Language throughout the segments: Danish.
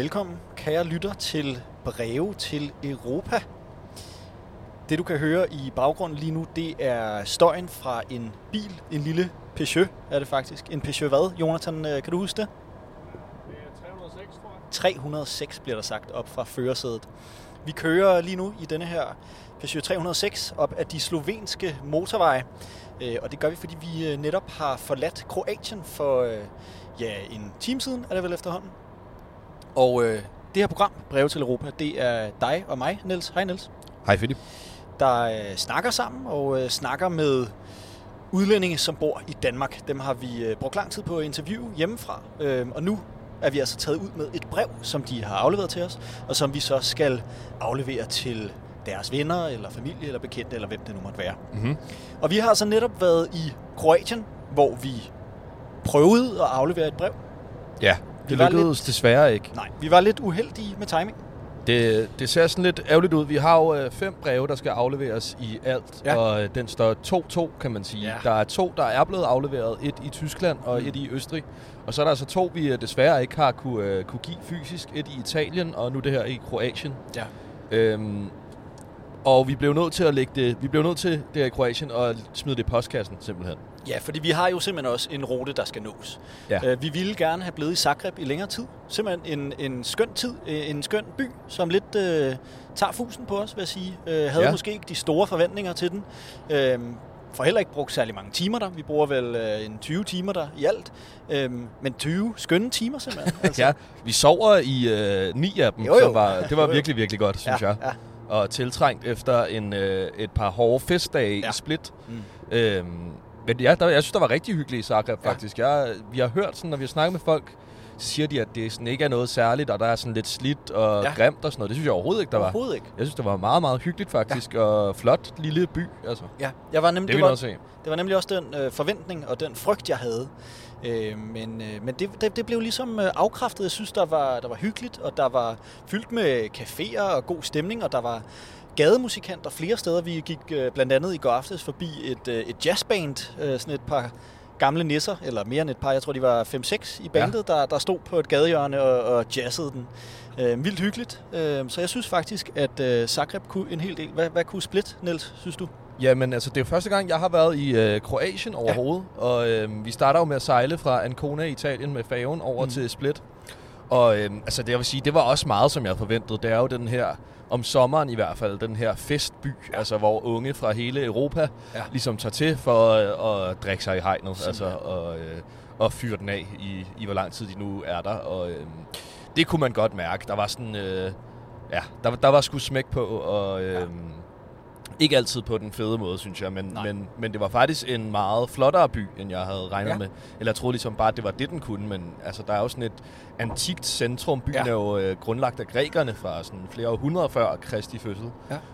Velkommen, kære lytter, til Breve til Europa. Det du kan høre i baggrunden lige nu, det er støjen fra en bil, en lille Peugeot er det faktisk. En Peugeot hvad, Jonathan, øh, kan du huske det? Det er 306, tror jeg. 306 bliver der sagt op fra førersædet. Vi kører lige nu i denne her Peugeot 306 op af de slovenske motorveje. Øh, Og det gør vi, fordi vi øh, netop har forladt Kroatien for ja, en time siden, er det vel efterhånden. Og øh, det her program, Breve til Europa, det er dig og mig, Niels. Hej Niels. Hej Philip. Der øh, snakker sammen og øh, snakker med udlændinge, som bor i Danmark. Dem har vi øh, brugt lang tid på at interviewe hjemmefra. Øh, og nu er vi altså taget ud med et brev, som de har afleveret til os, og som vi så skal aflevere til deres venner, eller familie, eller bekendte, eller hvem det nu måtte være. Mm-hmm. Og vi har så netop været i Kroatien, hvor vi prøvede at aflevere et brev. Ja, Det var lykkedes lidt... desværre ikke. Nej, vi var lidt uheldige med timing. Det, det ser sådan lidt ærgerligt ud. Vi har jo øh, fem breve, der skal afleveres i alt, Ja. og øh, den står 2-2, kan man sige. Ja. Der er to, der er blevet afleveret. Et i Tyskland og Mm. et i Østrig. Og så er der altså to, vi øh, desværre ikke har kunne, øh, kunne give fysisk. Et i Italien, og nu det her i Kroatien. Ja. Øhm, og vi blev nødt til at lægge det, vi blev nødt til det her i Kroatien og smide det i postkassen simpelthen. Ja, fordi vi har jo simpelthen også en rute, der skal nås. Ja. Øh, vi ville gerne have blevet i Zagreb i længere tid. Simpelthen en, en skøn tid, øh, en skøn by, som lidt øh, tager fusen på os, vil jeg sige. Øh, havde ja. Måske ikke de store forventninger til den. Øh, får heller ikke brugt særlig mange timer der. Vi bruger vel øh, en 20 timer der i alt. Øh, men 20 skønne timer simpelthen. Altså. Ja, vi sover i øh, ni af dem, Jo, jo. som var, det var virkelig, virkelig godt, synes ja, jeg. Ja. Og tiltrængt efter en, øh, et par hårde festdage ja. i Split. Mm. Øhm, men ja, der, jeg synes, der var rigtig hyggeligt i Zagreb, Ja. faktisk. Jeg, vi har hørt, sådan, når vi har snakket med folk, så siger de, at det sådan ikke er noget særligt, og der er sådan lidt slidt og Ja. ja. grimt og sådan noget. Det synes jeg overhovedet ikke, der var. Overhovedet ikke. Jeg synes, det var meget, meget hyggeligt faktisk, ja. og flot lille by. Altså, Ja, jeg var nemlig, det vil var. Det var nemlig også den øh, forventning og den frygt, jeg havde. Øh, men øh, men det, det, det blev ligesom øh, afkræftet. Jeg synes, der var, der var hyggeligt, og der var fyldt med caféer og god stemning, og der var gademusikanter flere steder. Vi gik øh, blandt andet i går aftes forbi et, øh, et jazzband, øh, sådan et par gamle nisser, eller mere end et par, jeg tror de var 5-6 i bandet, ja. der, der stod på et gadehjørne og, og jazzede den. Øh, vildt hyggeligt. Øh, så jeg synes faktisk, at øh, Zagreb kunne en hel del. Hvad, hvad kunne Split, Niels, synes du? Jamen, altså, det er jo første gang, jeg har været i øh, Kroatien overhovedet. Ja. Og øh, vi starter jo med at sejle fra Ancona i Italien med færgen over Mm. til Split. Og øh, altså, det jeg vil sige, det var også meget, som jeg havde forventet. Det er jo den her, om sommeren i hvert fald, den her festby, ja. altså hvor unge fra hele Europa Ja. ligesom tager til for øh, at drikke sig i hegnet, altså, Simpelthen. og, øh, og fyre den af i, i, hvor lang tid de nu er der. Og øh, det kunne man godt mærke. Der var sådan, øh, ja, der, der var sgu smæk på, og... Øh, Ja. Ikke altid på den fede måde, synes jeg, men, Nej. men, men det var faktisk en meget flottere by, end jeg havde regnet Ja. med. Eller jeg troede ligesom bare, at det var det, den kunne, men altså, der er jo sådan et antikt centrum. Byen Ja. er jo øh, grundlagt af grækerne fra sådan flere århundreder før Kristi fødsel.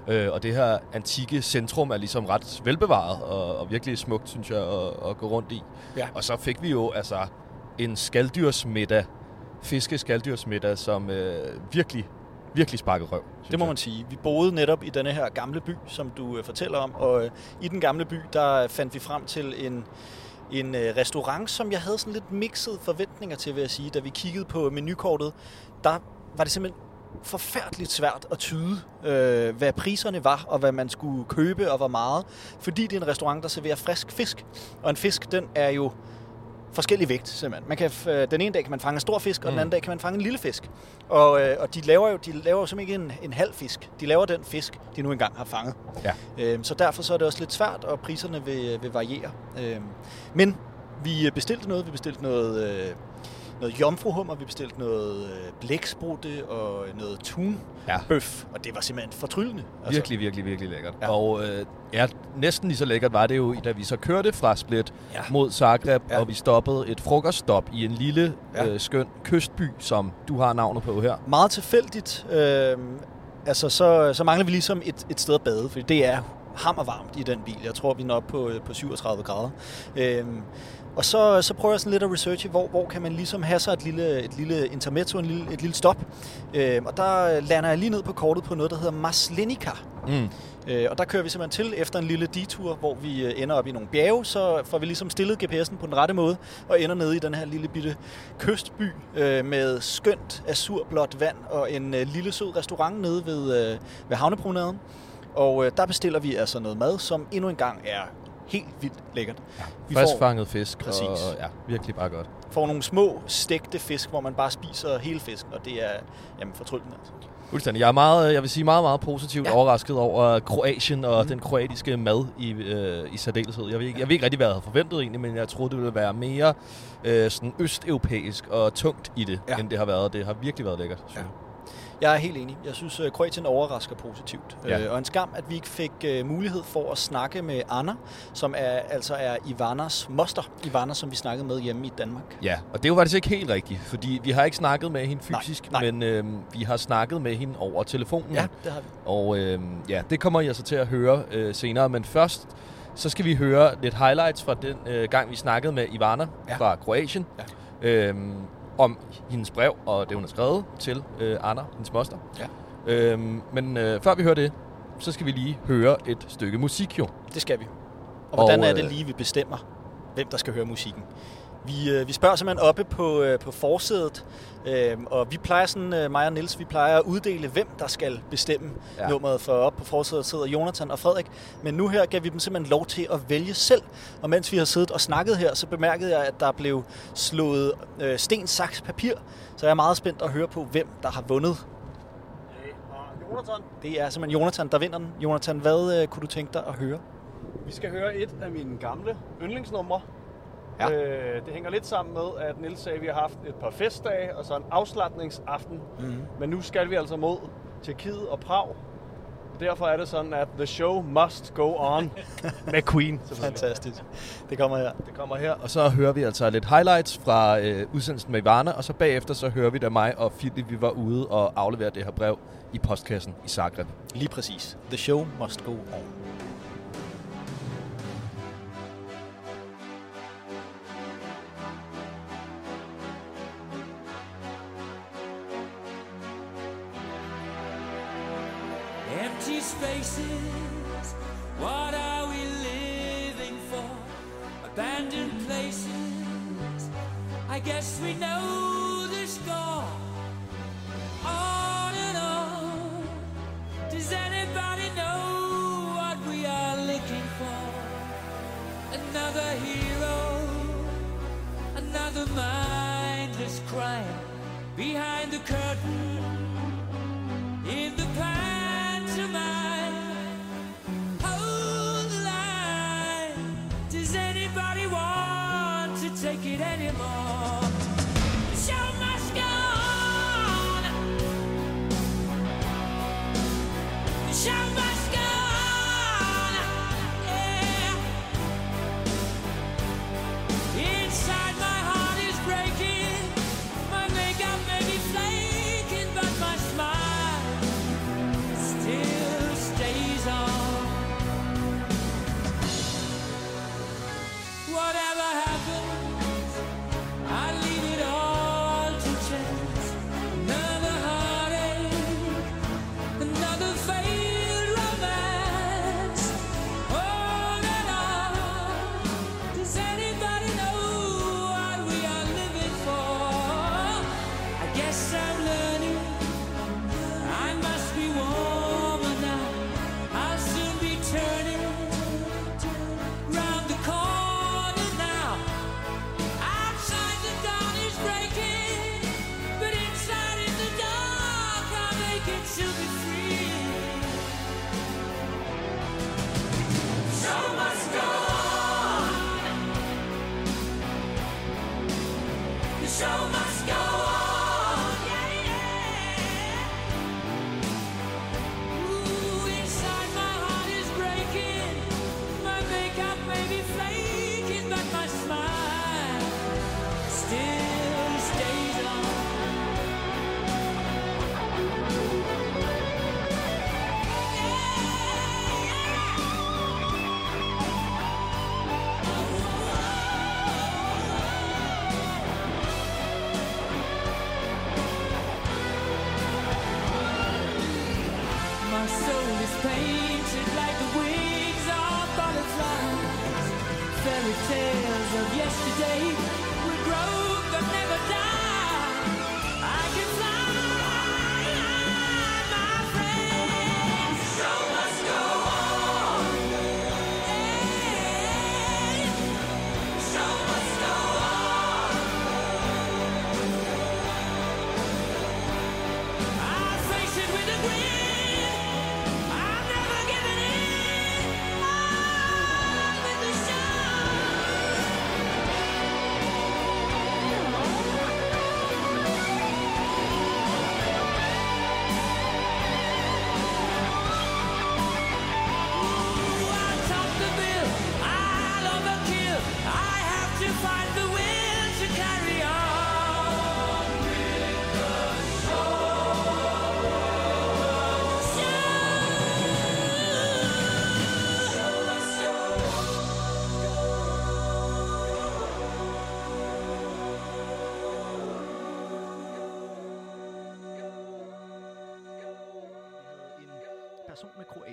Ja. Øh, og det her antikke centrum er ligesom ret velbevaret og, og virkelig smukt, synes jeg, at, at gå rundt i. Ja. Og så fik vi jo altså en skalddyrsmiddag, fiskeskalddyrsmiddag, som øh, virkelig, virkelig sparkede røv. Det må jeg. man sige. Vi boede netop i denne her gamle by, som du øh, fortæller om, og øh, i den gamle by, der fandt vi frem til en, en øh, restaurant, som jeg havde sådan lidt mixede forventninger til, vil jeg sige. Da vi kiggede på menukortet, der var det simpelthen forfærdeligt svært at tyde, øh, hvad priserne var, og hvad man skulle købe, og hvor meget. Fordi det er en restaurant, der serverer frisk fisk. Og en fisk, den er jo forskellig vægt, simpelthen. Man kan, øh, den ene dag kan man fange en stor fisk, og mm. den Mm. anden dag kan man fange en lille fisk. Og, øh, og de laver jo, de laver jo simpelthen ikke en, en halv fisk. De laver den fisk, de nu engang har fanget. Ja. Øh, så derfor så er det også lidt svært, og priserne vil, vil variere. Øh, men vi bestilte noget. Vi bestilte noget, øh, noget jomfruhummer, vi bestilte noget øh, blæksprutte og noget tun Ja. bøf, og det var simpelthen fortryllende. Virkelig, virkelig, virkelig lækkert. Ja. Og øh, ja, næsten lige så lækkert var det jo, da vi så kørte fra Split Ja. mod Zagreb, Ja. og vi stoppede et frokoststop i en lille, Ja. øh, skøn kystby, som du har navnet på her. Meget tilfældigt. Øh, altså, så, så mangler vi ligesom et, et sted at bade, for det er hammervarmt i den bil. Jeg tror, vi når op på, øh, på 37 grader. Øh, og så, så prøver jeg sådan lidt at researche, hvor, hvor kan man ligesom have sig et lille, et lille intermezzo, en lille, et lille stop. Øh, og der lander jeg lige ned på kortet på noget, der hedder Maslenica. Mm. Øh, og der kører vi simpelthen til efter en lille detur, hvor vi øh, ender op i nogle bjerge, så får vi ligesom stillet GPS'en på den rette måde, og ender nede i den her lille bitte kystby øh, med skønt azurblåt vand og en øh, lille sød restaurant nede ved, øh, ved havnepromenaden. Og øh, der bestiller vi altså noget mad, som endnu en gang er helt vildt lækkert. Vi får, Friskfanget fisk, Præcis. og ja, virkelig bare godt. får nogle små stegte fisk, hvor man bare spiser hele fisken, og det er jamen, fortryllende. Altså. Fuldstændig. Jeg er meget, jeg vil sige meget, meget positivt Ja. ja. overrasket over Kroatien og mm. den kroatiske mad i, øh, i særdeleshed. Jeg ved, ikke, jeg ved ikke rigtig, hvad jeg havde forventet egentlig, men jeg troede, det ville være mere øh, sådan østeuropæisk og tungt i det, Ja. ja. end det har været. Det har virkelig været lækkert. Ja. Ja. Jeg er helt enig. Jeg synes, at Kroatien overrasker positivt. Ja. Øh, og en skam, at vi ikke fik øh, mulighed for at snakke med Anna, som er, altså er Ivanas moster. Ivana, som vi snakkede med hjemme i Danmark. ja, og det jo faktisk ikke helt rigtigt, fordi vi har ikke snakket med hende Nej, fysisk, nej. men øh, vi har snakket med hende over telefonen. Ja, det har vi. Og øh, ja, det kommer I altså til at høre øh, senere. Men først, så skal vi høre lidt highlights fra den øh, gang, vi snakkede med Ivana Ja. fra Kroatien. Ja. Øh, om hendes brev og det, hun har skrevet til øh, Anna, hendes moster. Ja. Øh, men øh, før vi hører det, så skal vi lige høre et stykke musik jo. Det skal vi. Og hvordan Og, er det øh, lige, vi bestemmer, hvem der skal høre musikken? Vi, øh, vi spørger simpelthen oppe på, øh, på forsædet, øh, og vi plejer sådan, øh, mig og Niels, vi plejer at uddele, hvem der skal bestemme ja. Nummeret, for op på forsædet sidder Jonathan og Frederik. Men nu her gav vi dem simpelthen lov til at vælge selv, og mens vi har siddet og snakket her, så bemærkede jeg, at der blev slået øh, sten, saks, papir, så jeg er meget spændt at høre på, hvem der har vundet. Og Jonathan, Det er simpelthen Jonathan, der vinder den. Jonathan, hvad øh, kunne du tænke dig at høre? vi skal høre et af mine gamle yndlingsnumre. Ja. Øh, det hænger lidt sammen med, at Nils sagde, at vi har haft et par festdage og så en afslappningsaften. Mm-hmm. Men nu skal vi altså mod Tjekkiet og Prag. Derfor er det sådan, at the show must go on med Queen. Fantastisk. Det kommer her. Det kommer her, og så hører vi altså lidt highlights fra øh, udsendelsen med Ivana, og så bagefter så hører vi da mig og Philip, vi var ude og aflevere det her brev i postkassen i Zagreb. Lige præcis. The show must go on. Abandoned places, I guess we know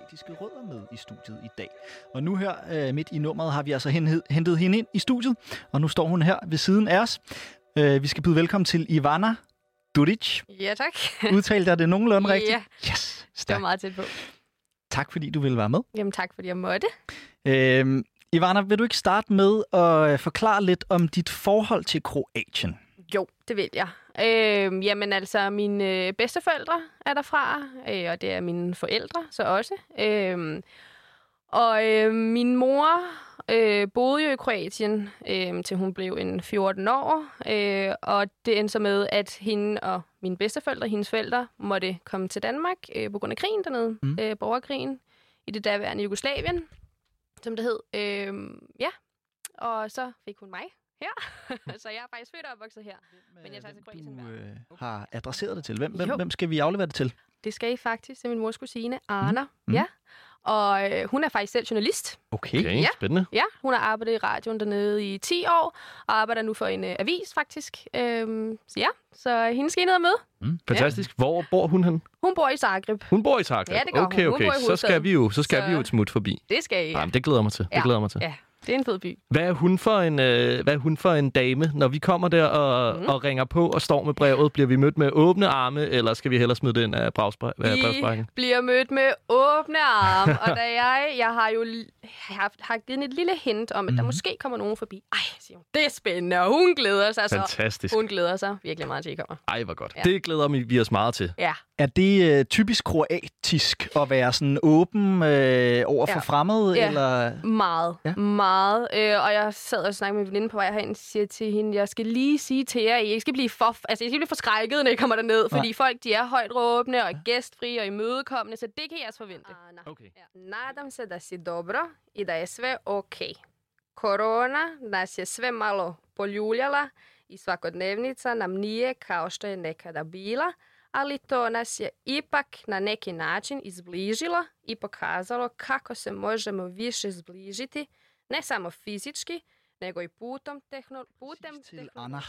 kroatiske rødder med i studiet i dag. Og nu her øh, midt i nummeret har vi altså hentet, hende ind i studiet, og nu står hun her ved siden af os. Øh, vi skal byde velkommen til Ivana Duric. Ja, tak. Udtalte jeg det nogenlunde Ja. rigtigt? Yes, Det var meget tæt på. Tak fordi du ville være med. Jamen tak, fordi jeg måtte. Øh, Ivana, vil du ikke starte med at forklare lidt om dit forhold til Kroatien? Jo, det vil jeg. Øh, jamen altså, mine øh, bedsteforældre er derfra, øh, og det er mine forældre så også. Øh, og øh, min mor øh, boede jo i Kroatien, øh, til hun blev en 14 år. Øh, og det endte så med, at hende og mine bedsteforældre, hendes forældre, måtte komme til Danmark øh, på grund af krigen dernede. Mm. Øh, borgerkrigen i det daværende Jugoslavien, som det hed. Øh, ja, og så fik hun mig her. så jeg er faktisk født og opvokset her. Men jeg tager til Kroatien du øh, har adresseret det til. Hvem, hvem, hvem skal vi aflevere det til? Det skal I faktisk. Det er min mors kusine, Arna. Mm. Mm. Ja. Og øh, hun er faktisk selv journalist. Okay. Okay, Ja. spændende. Ja, hun har arbejdet i radioen dernede i 10 år, og arbejder nu for en øh, avis faktisk. Øhm, så ja, så hende skal I ned og møde. Fantastisk. Hvor bor hun hen? Hun bor i Zagreb. Hun bor i Zagreb. Ja, det gør okay, Hun okay. i så skal vi jo, så skal Så- vi jo et smut forbi. Det skal I. Ja. Jamen, det glæder mig til. Det Ja. glæder jeg mig til. Ja, det er en fed by. Hvad er hun for en, øh, hvad er hun for en dame, når vi kommer der og, mm. og ringer på og står med brevet? Bliver vi mødt med åbne arme, eller skal vi hellere smide det ind af brevsprækken? bliver mødt med åbne arme, og da jeg, jeg har jo haft, har givet et lille hint om, at der Mhm. måske kommer nogen forbi. Ej, siger hun, det er spændende, og hun glæder sig så. Fantastisk. Hun glæder sig virkelig meget til, I kommer. Ej, hvor godt. Ja. Det glæder vi, vi os meget til. Ja, Er det øh, typisk kroatisk at være sådan åben øh, over for Ja. fremmede? Ja. Eller? Meget, Ja. ja. meget. Øh, og jeg sad og snakkede med min veninde på vej herhen, og siger til hende, jeg skal lige sige til jer, at I ikke skal blive for, altså, I skal blive forskrækket, når I kommer derned, fordi Nej. folk de er højt råbende og gæstfrie og imødekommende, så det kan I også forvente. Okay. Ja. Nadam se da si dobro i da je sve okay. Korona nas je sve malo poljuljala i svakodnevnica nam nije kao što je nekada bila, ali to nas je ipak na neki način izbližilo i pokazalo kako se možemo više zbližiti, ne samo fizički, nego i putem Til tehnologi. Anna.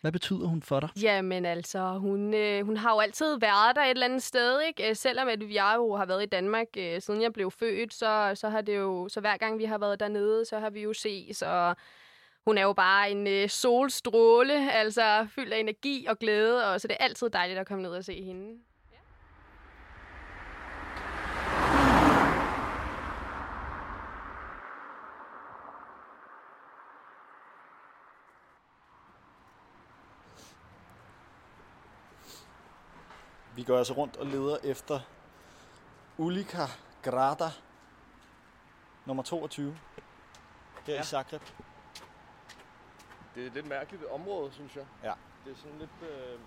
Hvad betyder hun for dig? Jamen altså, hun, øh, hun har jo altid været der et eller andet sted, ikke? Øh, Selvom at jeg jo har været i Danmark, øh, siden jeg blev født, så, så har det jo, så hver gang vi har været dernede, så har vi jo ses, og hun er jo bare en øh, solstråle, altså fyldt af energi og glæde, og så det er altid dejligt at komme ned og se hende. Vi går altså rundt og leder efter Ulika Grada, nummer 22, her ja. i Zagreb. Det er et lidt mærkeligt område, synes jeg. Ja. Det er sådan lidt, øh,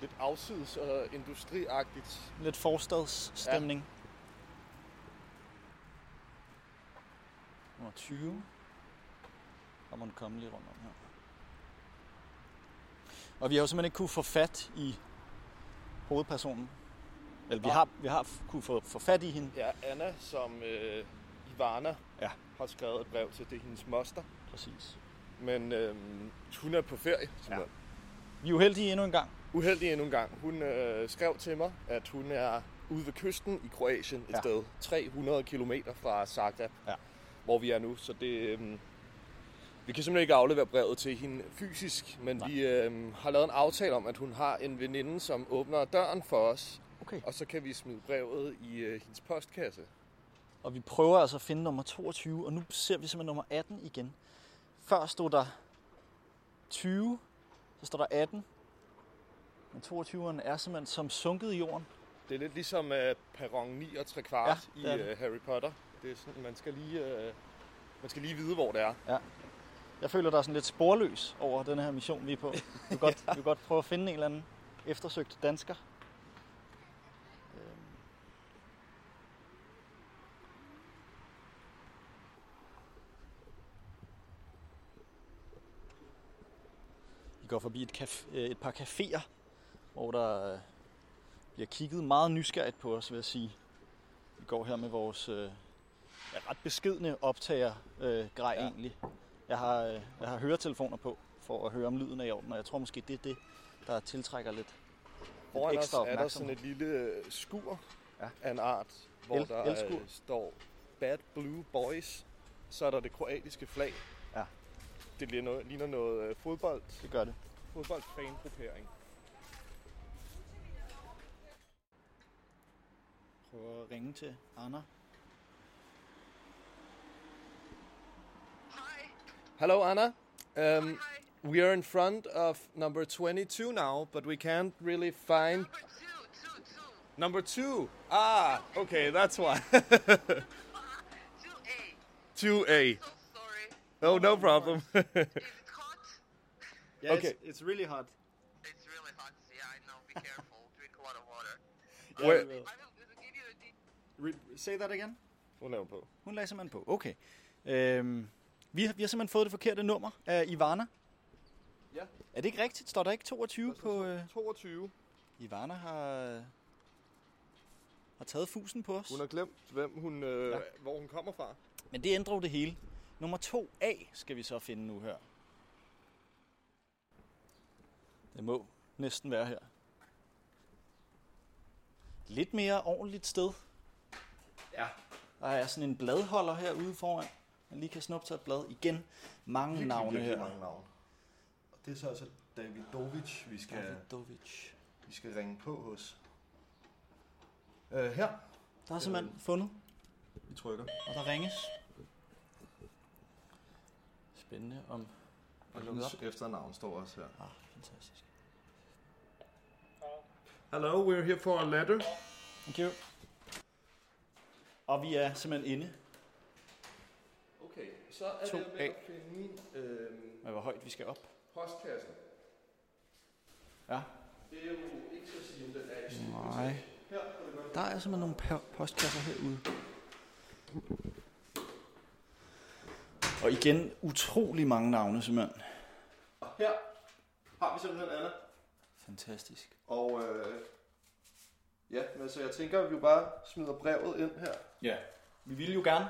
lidt afsides og industriagtigt. Lidt forstadsstemning. Ja. Nummer 20. Der må den komme lige rundt om her. Og vi har jo simpelthen ikke kunne få fat i hovedpersonen. Eller vi Nej. har, vi har kunne få, få fat i hende. Ja, Anna, som øh, Ivana Ja. har skrevet et brev til, det er hendes moster. Præcis. Men øh, hun er på ferie, simpelthen. Vi er uheldige endnu en gang. uheldig endnu en gang. Hun øh, skrev til mig, at hun er ude ved kysten i Kroatien et Ja. ja. sted 300 km fra Zagreb, Ja. hvor vi er nu. Så det, øh, vi kan simpelthen ikke aflevere brevet til hende fysisk, men Nej. vi øh, har lavet en aftale om, at hun har en veninde, som åbner døren for os, Okay. og så kan vi smide brevet i øh, hendes postkasse. Og vi prøver altså at finde nummer 22, og nu ser vi simpelthen nummer 18 igen. Før stod der 20, så står der 18. Men 22'eren er simpelthen som sunket i jorden. Det er lidt ligesom øh, perron 9 og 3 kvart Ja, ja, i øh, Harry Potter. Det er sådan, man skal lige... Øh, man skal lige vide, hvor det er. Jeg føler, der er sådan lidt sporløs over den her mission, vi er på. Vi vil godt, vi vil godt prøve at finde en eller anden eftersøgt dansker. Øhm. Vi går forbi et, caf- øh, et par caféer, hvor der øh, bliver kigget meget nysgerrigt på os, vil jeg sige. Vi går her med vores øh, ja, ret beskedne optager øh, grej ja. egentlig. Jeg har, øh, jeg har høretelefoner på, for at høre om lyden er i orden, og jeg tror måske, det er det, der tiltrækker lidt, Foran lidt ekstra er der sådan et lille øh, skur Ja. af en art, hvor El- der elskur. øh, står Bad Blue Boys. Så er der det kroatiske flag. Ja. Det ligner noget, ligner noget fodbold, Det gør det. fodboldfangruppering. Prøver at ringe til Anna. Hello, Anna. Um, we are in front of number 22 now, but we can't really find number two. Ah, okay, that's why. 2A. 2A. So sorry. Oh, no problem. Is it hot? Yeah, Okay. it's, it's really hot. It's really hot. Yeah, I know. Be careful. Drink a lot of water. Where- I will give you a deep. Re- say that again. Hun laver på. Hun lagde simpelthen på. Okay. Øhm, vi, har, vi har simpelthen fået det forkerte nummer af Ivana. Ja. Er det ikke rigtigt? Står der ikke 22 på... Øh... 22. Ivana har, har taget fusen på os. Hun har glemt, hvem hun, øh, ja. hvor hun kommer fra. Men det ændrer jo det hele. Nummer 2A skal vi så finde nu her. Det må næsten være her. Lidt mere ordentligt sted. Ja. Der er sådan en bladholder herude foran. Man lige kan snuppe sig et blad. Igen, mange navne her. mange navne. Og det er så altså David Dovic, vi skal, Davidovic. vi skal ringe på hos. Uh, her. Der er simpelthen fundet, Vi trykker. og der ringes. Spændende om... Og hendes efternavn står også her. Ah, fantastisk. Hello, we're here for a letter. Thank you. Og vi er simpelthen inde. Så er To det ved A. at finde øh, med, hvor højt vi skal op. postkassen. Ja. Det er jo ikke til at sige, om den er i. Nej. Her Der er simpelthen nogle po- postkasser herude. Og igen, utrolig mange navne simpelthen. Og her har vi simpelthen Anna. Fantastisk. Og øh, ja, men så jeg tænker, at vi jo bare smider brevet ind her. Ja. Vi ville jo gerne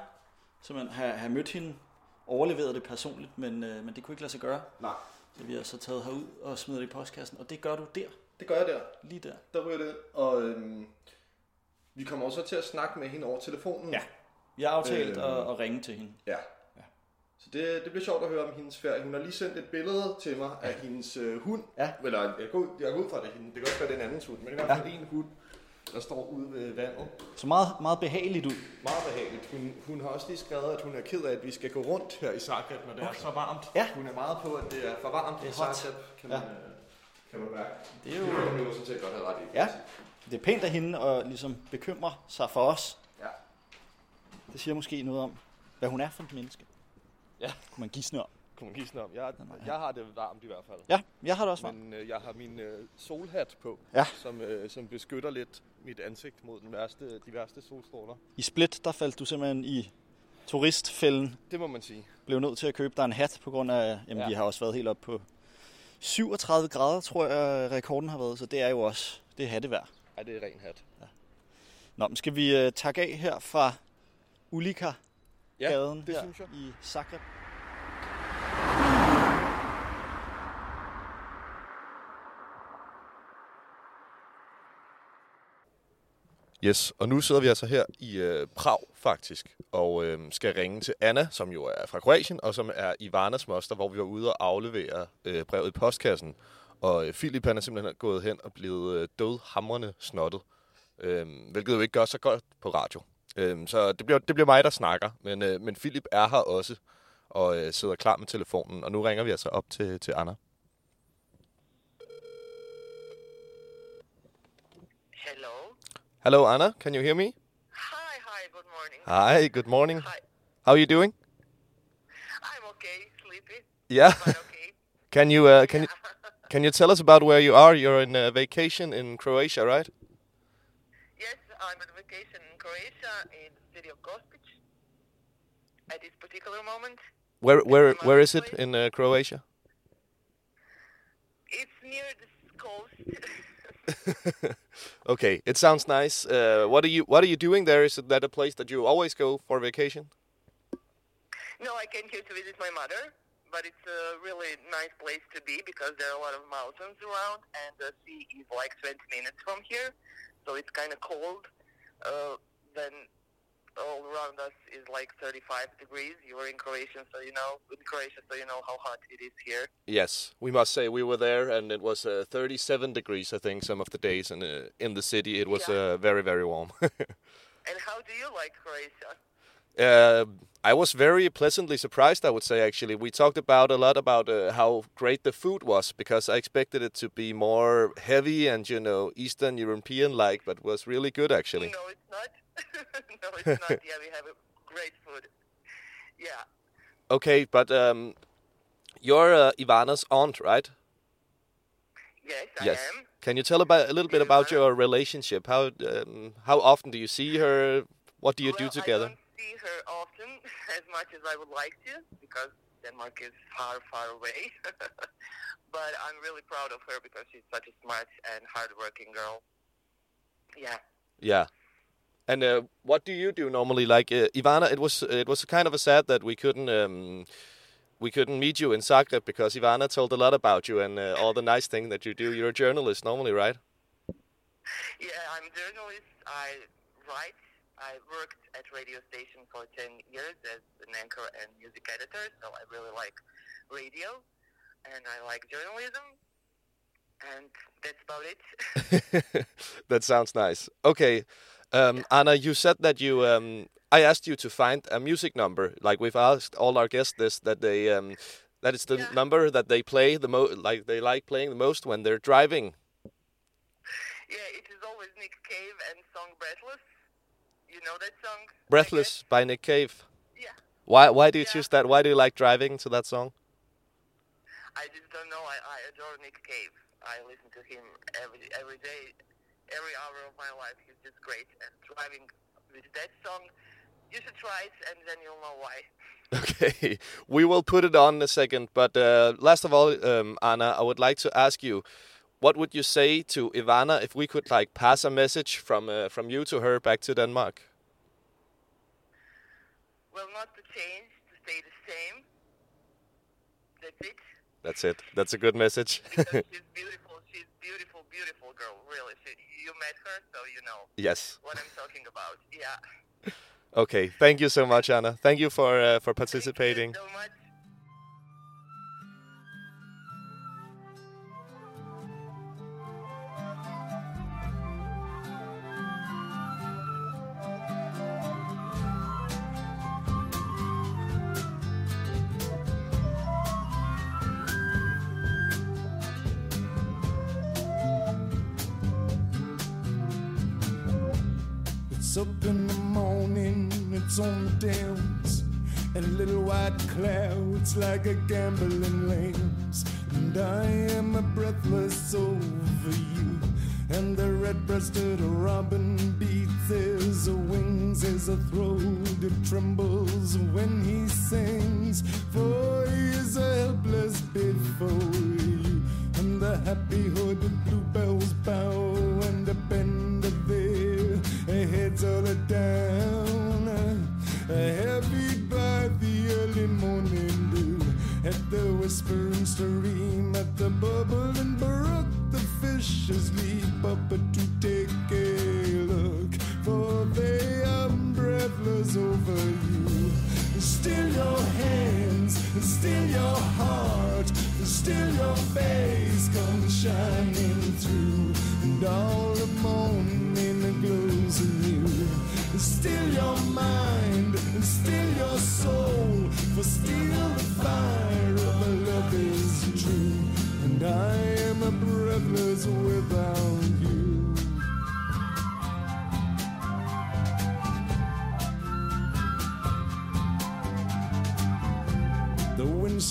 simpelthen have, have mødt hende, overleveret det personligt, men, øh, men det kunne ikke lade sig gøre. Nej. Så vi har så taget herud og smider det i postkassen, og det gør du der, Det gør jeg der. lige der. Der ryger det. Og øhm, vi kommer også til at snakke med hende over telefonen. Ja. Vi har aftalt Øh. at, at ringe til hende. ja. Ja. Så det, det bliver sjovt at høre om hendes ferie. Hun har lige sendt et billede til mig af hendes øh, hund. Ja. Eller jeg går, ud, jeg går ud fra det hende. Det kan også være, det er en andens hund. Men det er i hvert fald en hund, der står ude ved vandet. Så meget, meget behageligt ud. Meget behageligt. Hun, hun har også lige skrevet, at hun er ked af, at vi skal gå rundt her i Zagreb, når det er så varmt. Ja. Hun er meget på, at det er for varmt Det er i. Zagreb, kan Ja. man, øh, kan man mærke. Det er Det jo kan hun jo sådan set godt have ret i. Ja. det er pænt af hende at ligesom bekymre sig for os. Ja. Det siger måske noget om, hvad hun er for et menneske. Ja. Kunne man gisne om. Kunne man sådan om. Jeg, jeg har det varmt i hvert fald. Ja, jeg har det også varmt. Men øh, jeg har min øh, solhat på, Ja. som, øh, som beskytter lidt mit ansigt mod den værste, de værste solstråler. I Split, der faldt du simpelthen i turistfælden. Det må man sige. Blev nødt til at købe dig en hat på grund af, jamen Ja. vi har også været helt op på 37 grader, tror jeg rekorden har været. Så det er jo også, det er hatte værd. Ej, det er ren hat. Nå, men skal vi uh, takke af her fra Ulika Ja, gaden det her synes jeg. i Zagreb. Yes, og nu sidder vi altså her i øh, Prag faktisk, og øh, skal ringe til Anna, som jo er fra Kroatien, og som er i Varnas moster, hvor vi var ude og aflevere øh, brevet i postkassen. Og øh, Philip han er simpelthen gået hen og blevet øh, dødhamrende snottet, øh, hvilket jo ikke gør så godt på radio. Øh, så det bliver, det bliver mig, der snakker, men, øh, men Philip er her også, og øh, sidder klar med telefonen, og nu ringer vi altså op til, til Anna. Hello Anna, can you hear me? Hi, hi, good morning. Hi, good morning. Hi. How are you doing? I'm okay, sleepy, Yeah. okay. Can you uh, can you can you tell us about where you are? You're in uh, vacation in Croatia, right? yes, I'm on vacation in Croatia in the city of Gospic at this particular moment. Where where where is it in uh, Croatia? It's near the coast. okay, it sounds nice. Uh, what are you What are you doing there? Is that a place that you always go for vacation? no, I came here to visit my mother, but it's a really nice place to be because there are a lot of mountains around and the sea is like 20 minutes from here, so it's kind of cold. Uh, then all around us is like 35 degrees. You were in Croatia, so you know in Croatia, so you know how hot it is here. Yes, we must say we were there, and it was uh, 37 degrees. I think some of the days in uh, in the city it was Yeah. uh, very very warm. And how do you like Croatia? Uh, I was very pleasantly surprised. I would say actually, we talked about a lot about uh, how great the food was because I expected it to be more heavy and you know Eastern European like, but was really good actually. No, it's not. no, it's not. Yeah, we have a great food. Yeah. Okay, but um, you're uh, Ivana's aunt, right? Yes, yes. I am. Can you tell about a little bit about your relationship? How um, how often do you see her? What do you well, do together? I don't see her often as much as I would like to because Denmark is far, far away. but I'm really proud of her because she's such a smart and hardworking girl. Yeah. Yeah. And uh, what do you do normally? Like uh, Ivana, it was it was kind of a sad that we couldn't um, we couldn't meet you in Zagreb because Ivana told a lot about you and uh, all the nice thing that you do. You're a journalist normally, right? Yeah, I'm a journalist. I write. I worked at radio station for 10 years as an anchor and music editor, so I really like radio and I like journalism. And that's about it. that sounds nice. Okay, um, Anna, you said that you. Um, I asked you to find a music number. Like we've asked all our guests this, that they um, that is the Yeah. number that they play the most. Like they like playing the most when they're driving. yeah, it is always Nick Cave and song Breathless. You know that song? Breathless by Nick Cave. Yeah. Why why do you Yeah. choose that? Why do you like driving to that song? I just don't know. I, I adore Nick Cave. I listen to him every every day, every hour of my life. He's just great. And driving with that song, you should try it, and then you'll know why. Okay, we will put it on in a second. But uh, last of all, um, Anna, I would like to ask you, what would you say to Ivana if we could like pass a message from uh, from you to her back to Denmark? Well, not to change, to stay the same. That's it. That's it. That's a good message. Because she's beautiful. She's beautiful, beautiful girl. Really. She, you met her, so you know yes. what I'm talking about. Yeah. Okay. Thank you so much, Anna. Thank you for uh, for Thank you participating. so much. It's up in the morning, it's on the downs, and little white clouds like a gambling lambs. And I am a breathless over you, and the red-breasted robin beats his wings. As a throat it trembles when he sings. For he is a helpless before you, and the happy hooded bluebells bow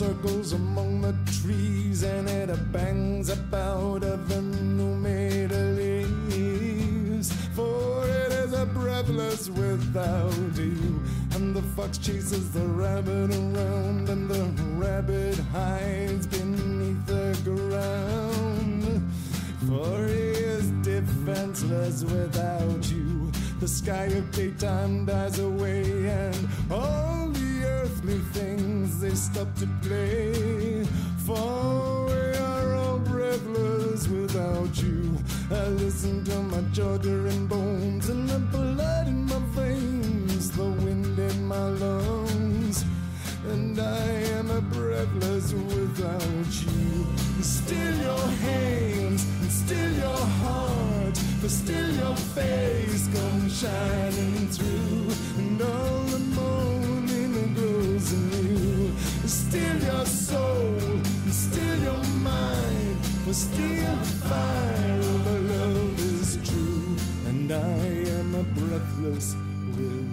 circles among the trees and it bangs about of the new made leaves. For it is a breathless without you. And the fox chases the rabbit around, and the rabbit hides beneath the ground. For he is defenseless without you. The sky of daytime dies away, and the to play. For we are all breathless without you. I listen to my shuddering bones and the blood in my veins, the wind in my lungs. And I am a breathless without you. Still your hands, and still your heart, but still your face comes shining through. And all Still your soul, and still your mind, but still the fire of our love is true. And I am a breathless you.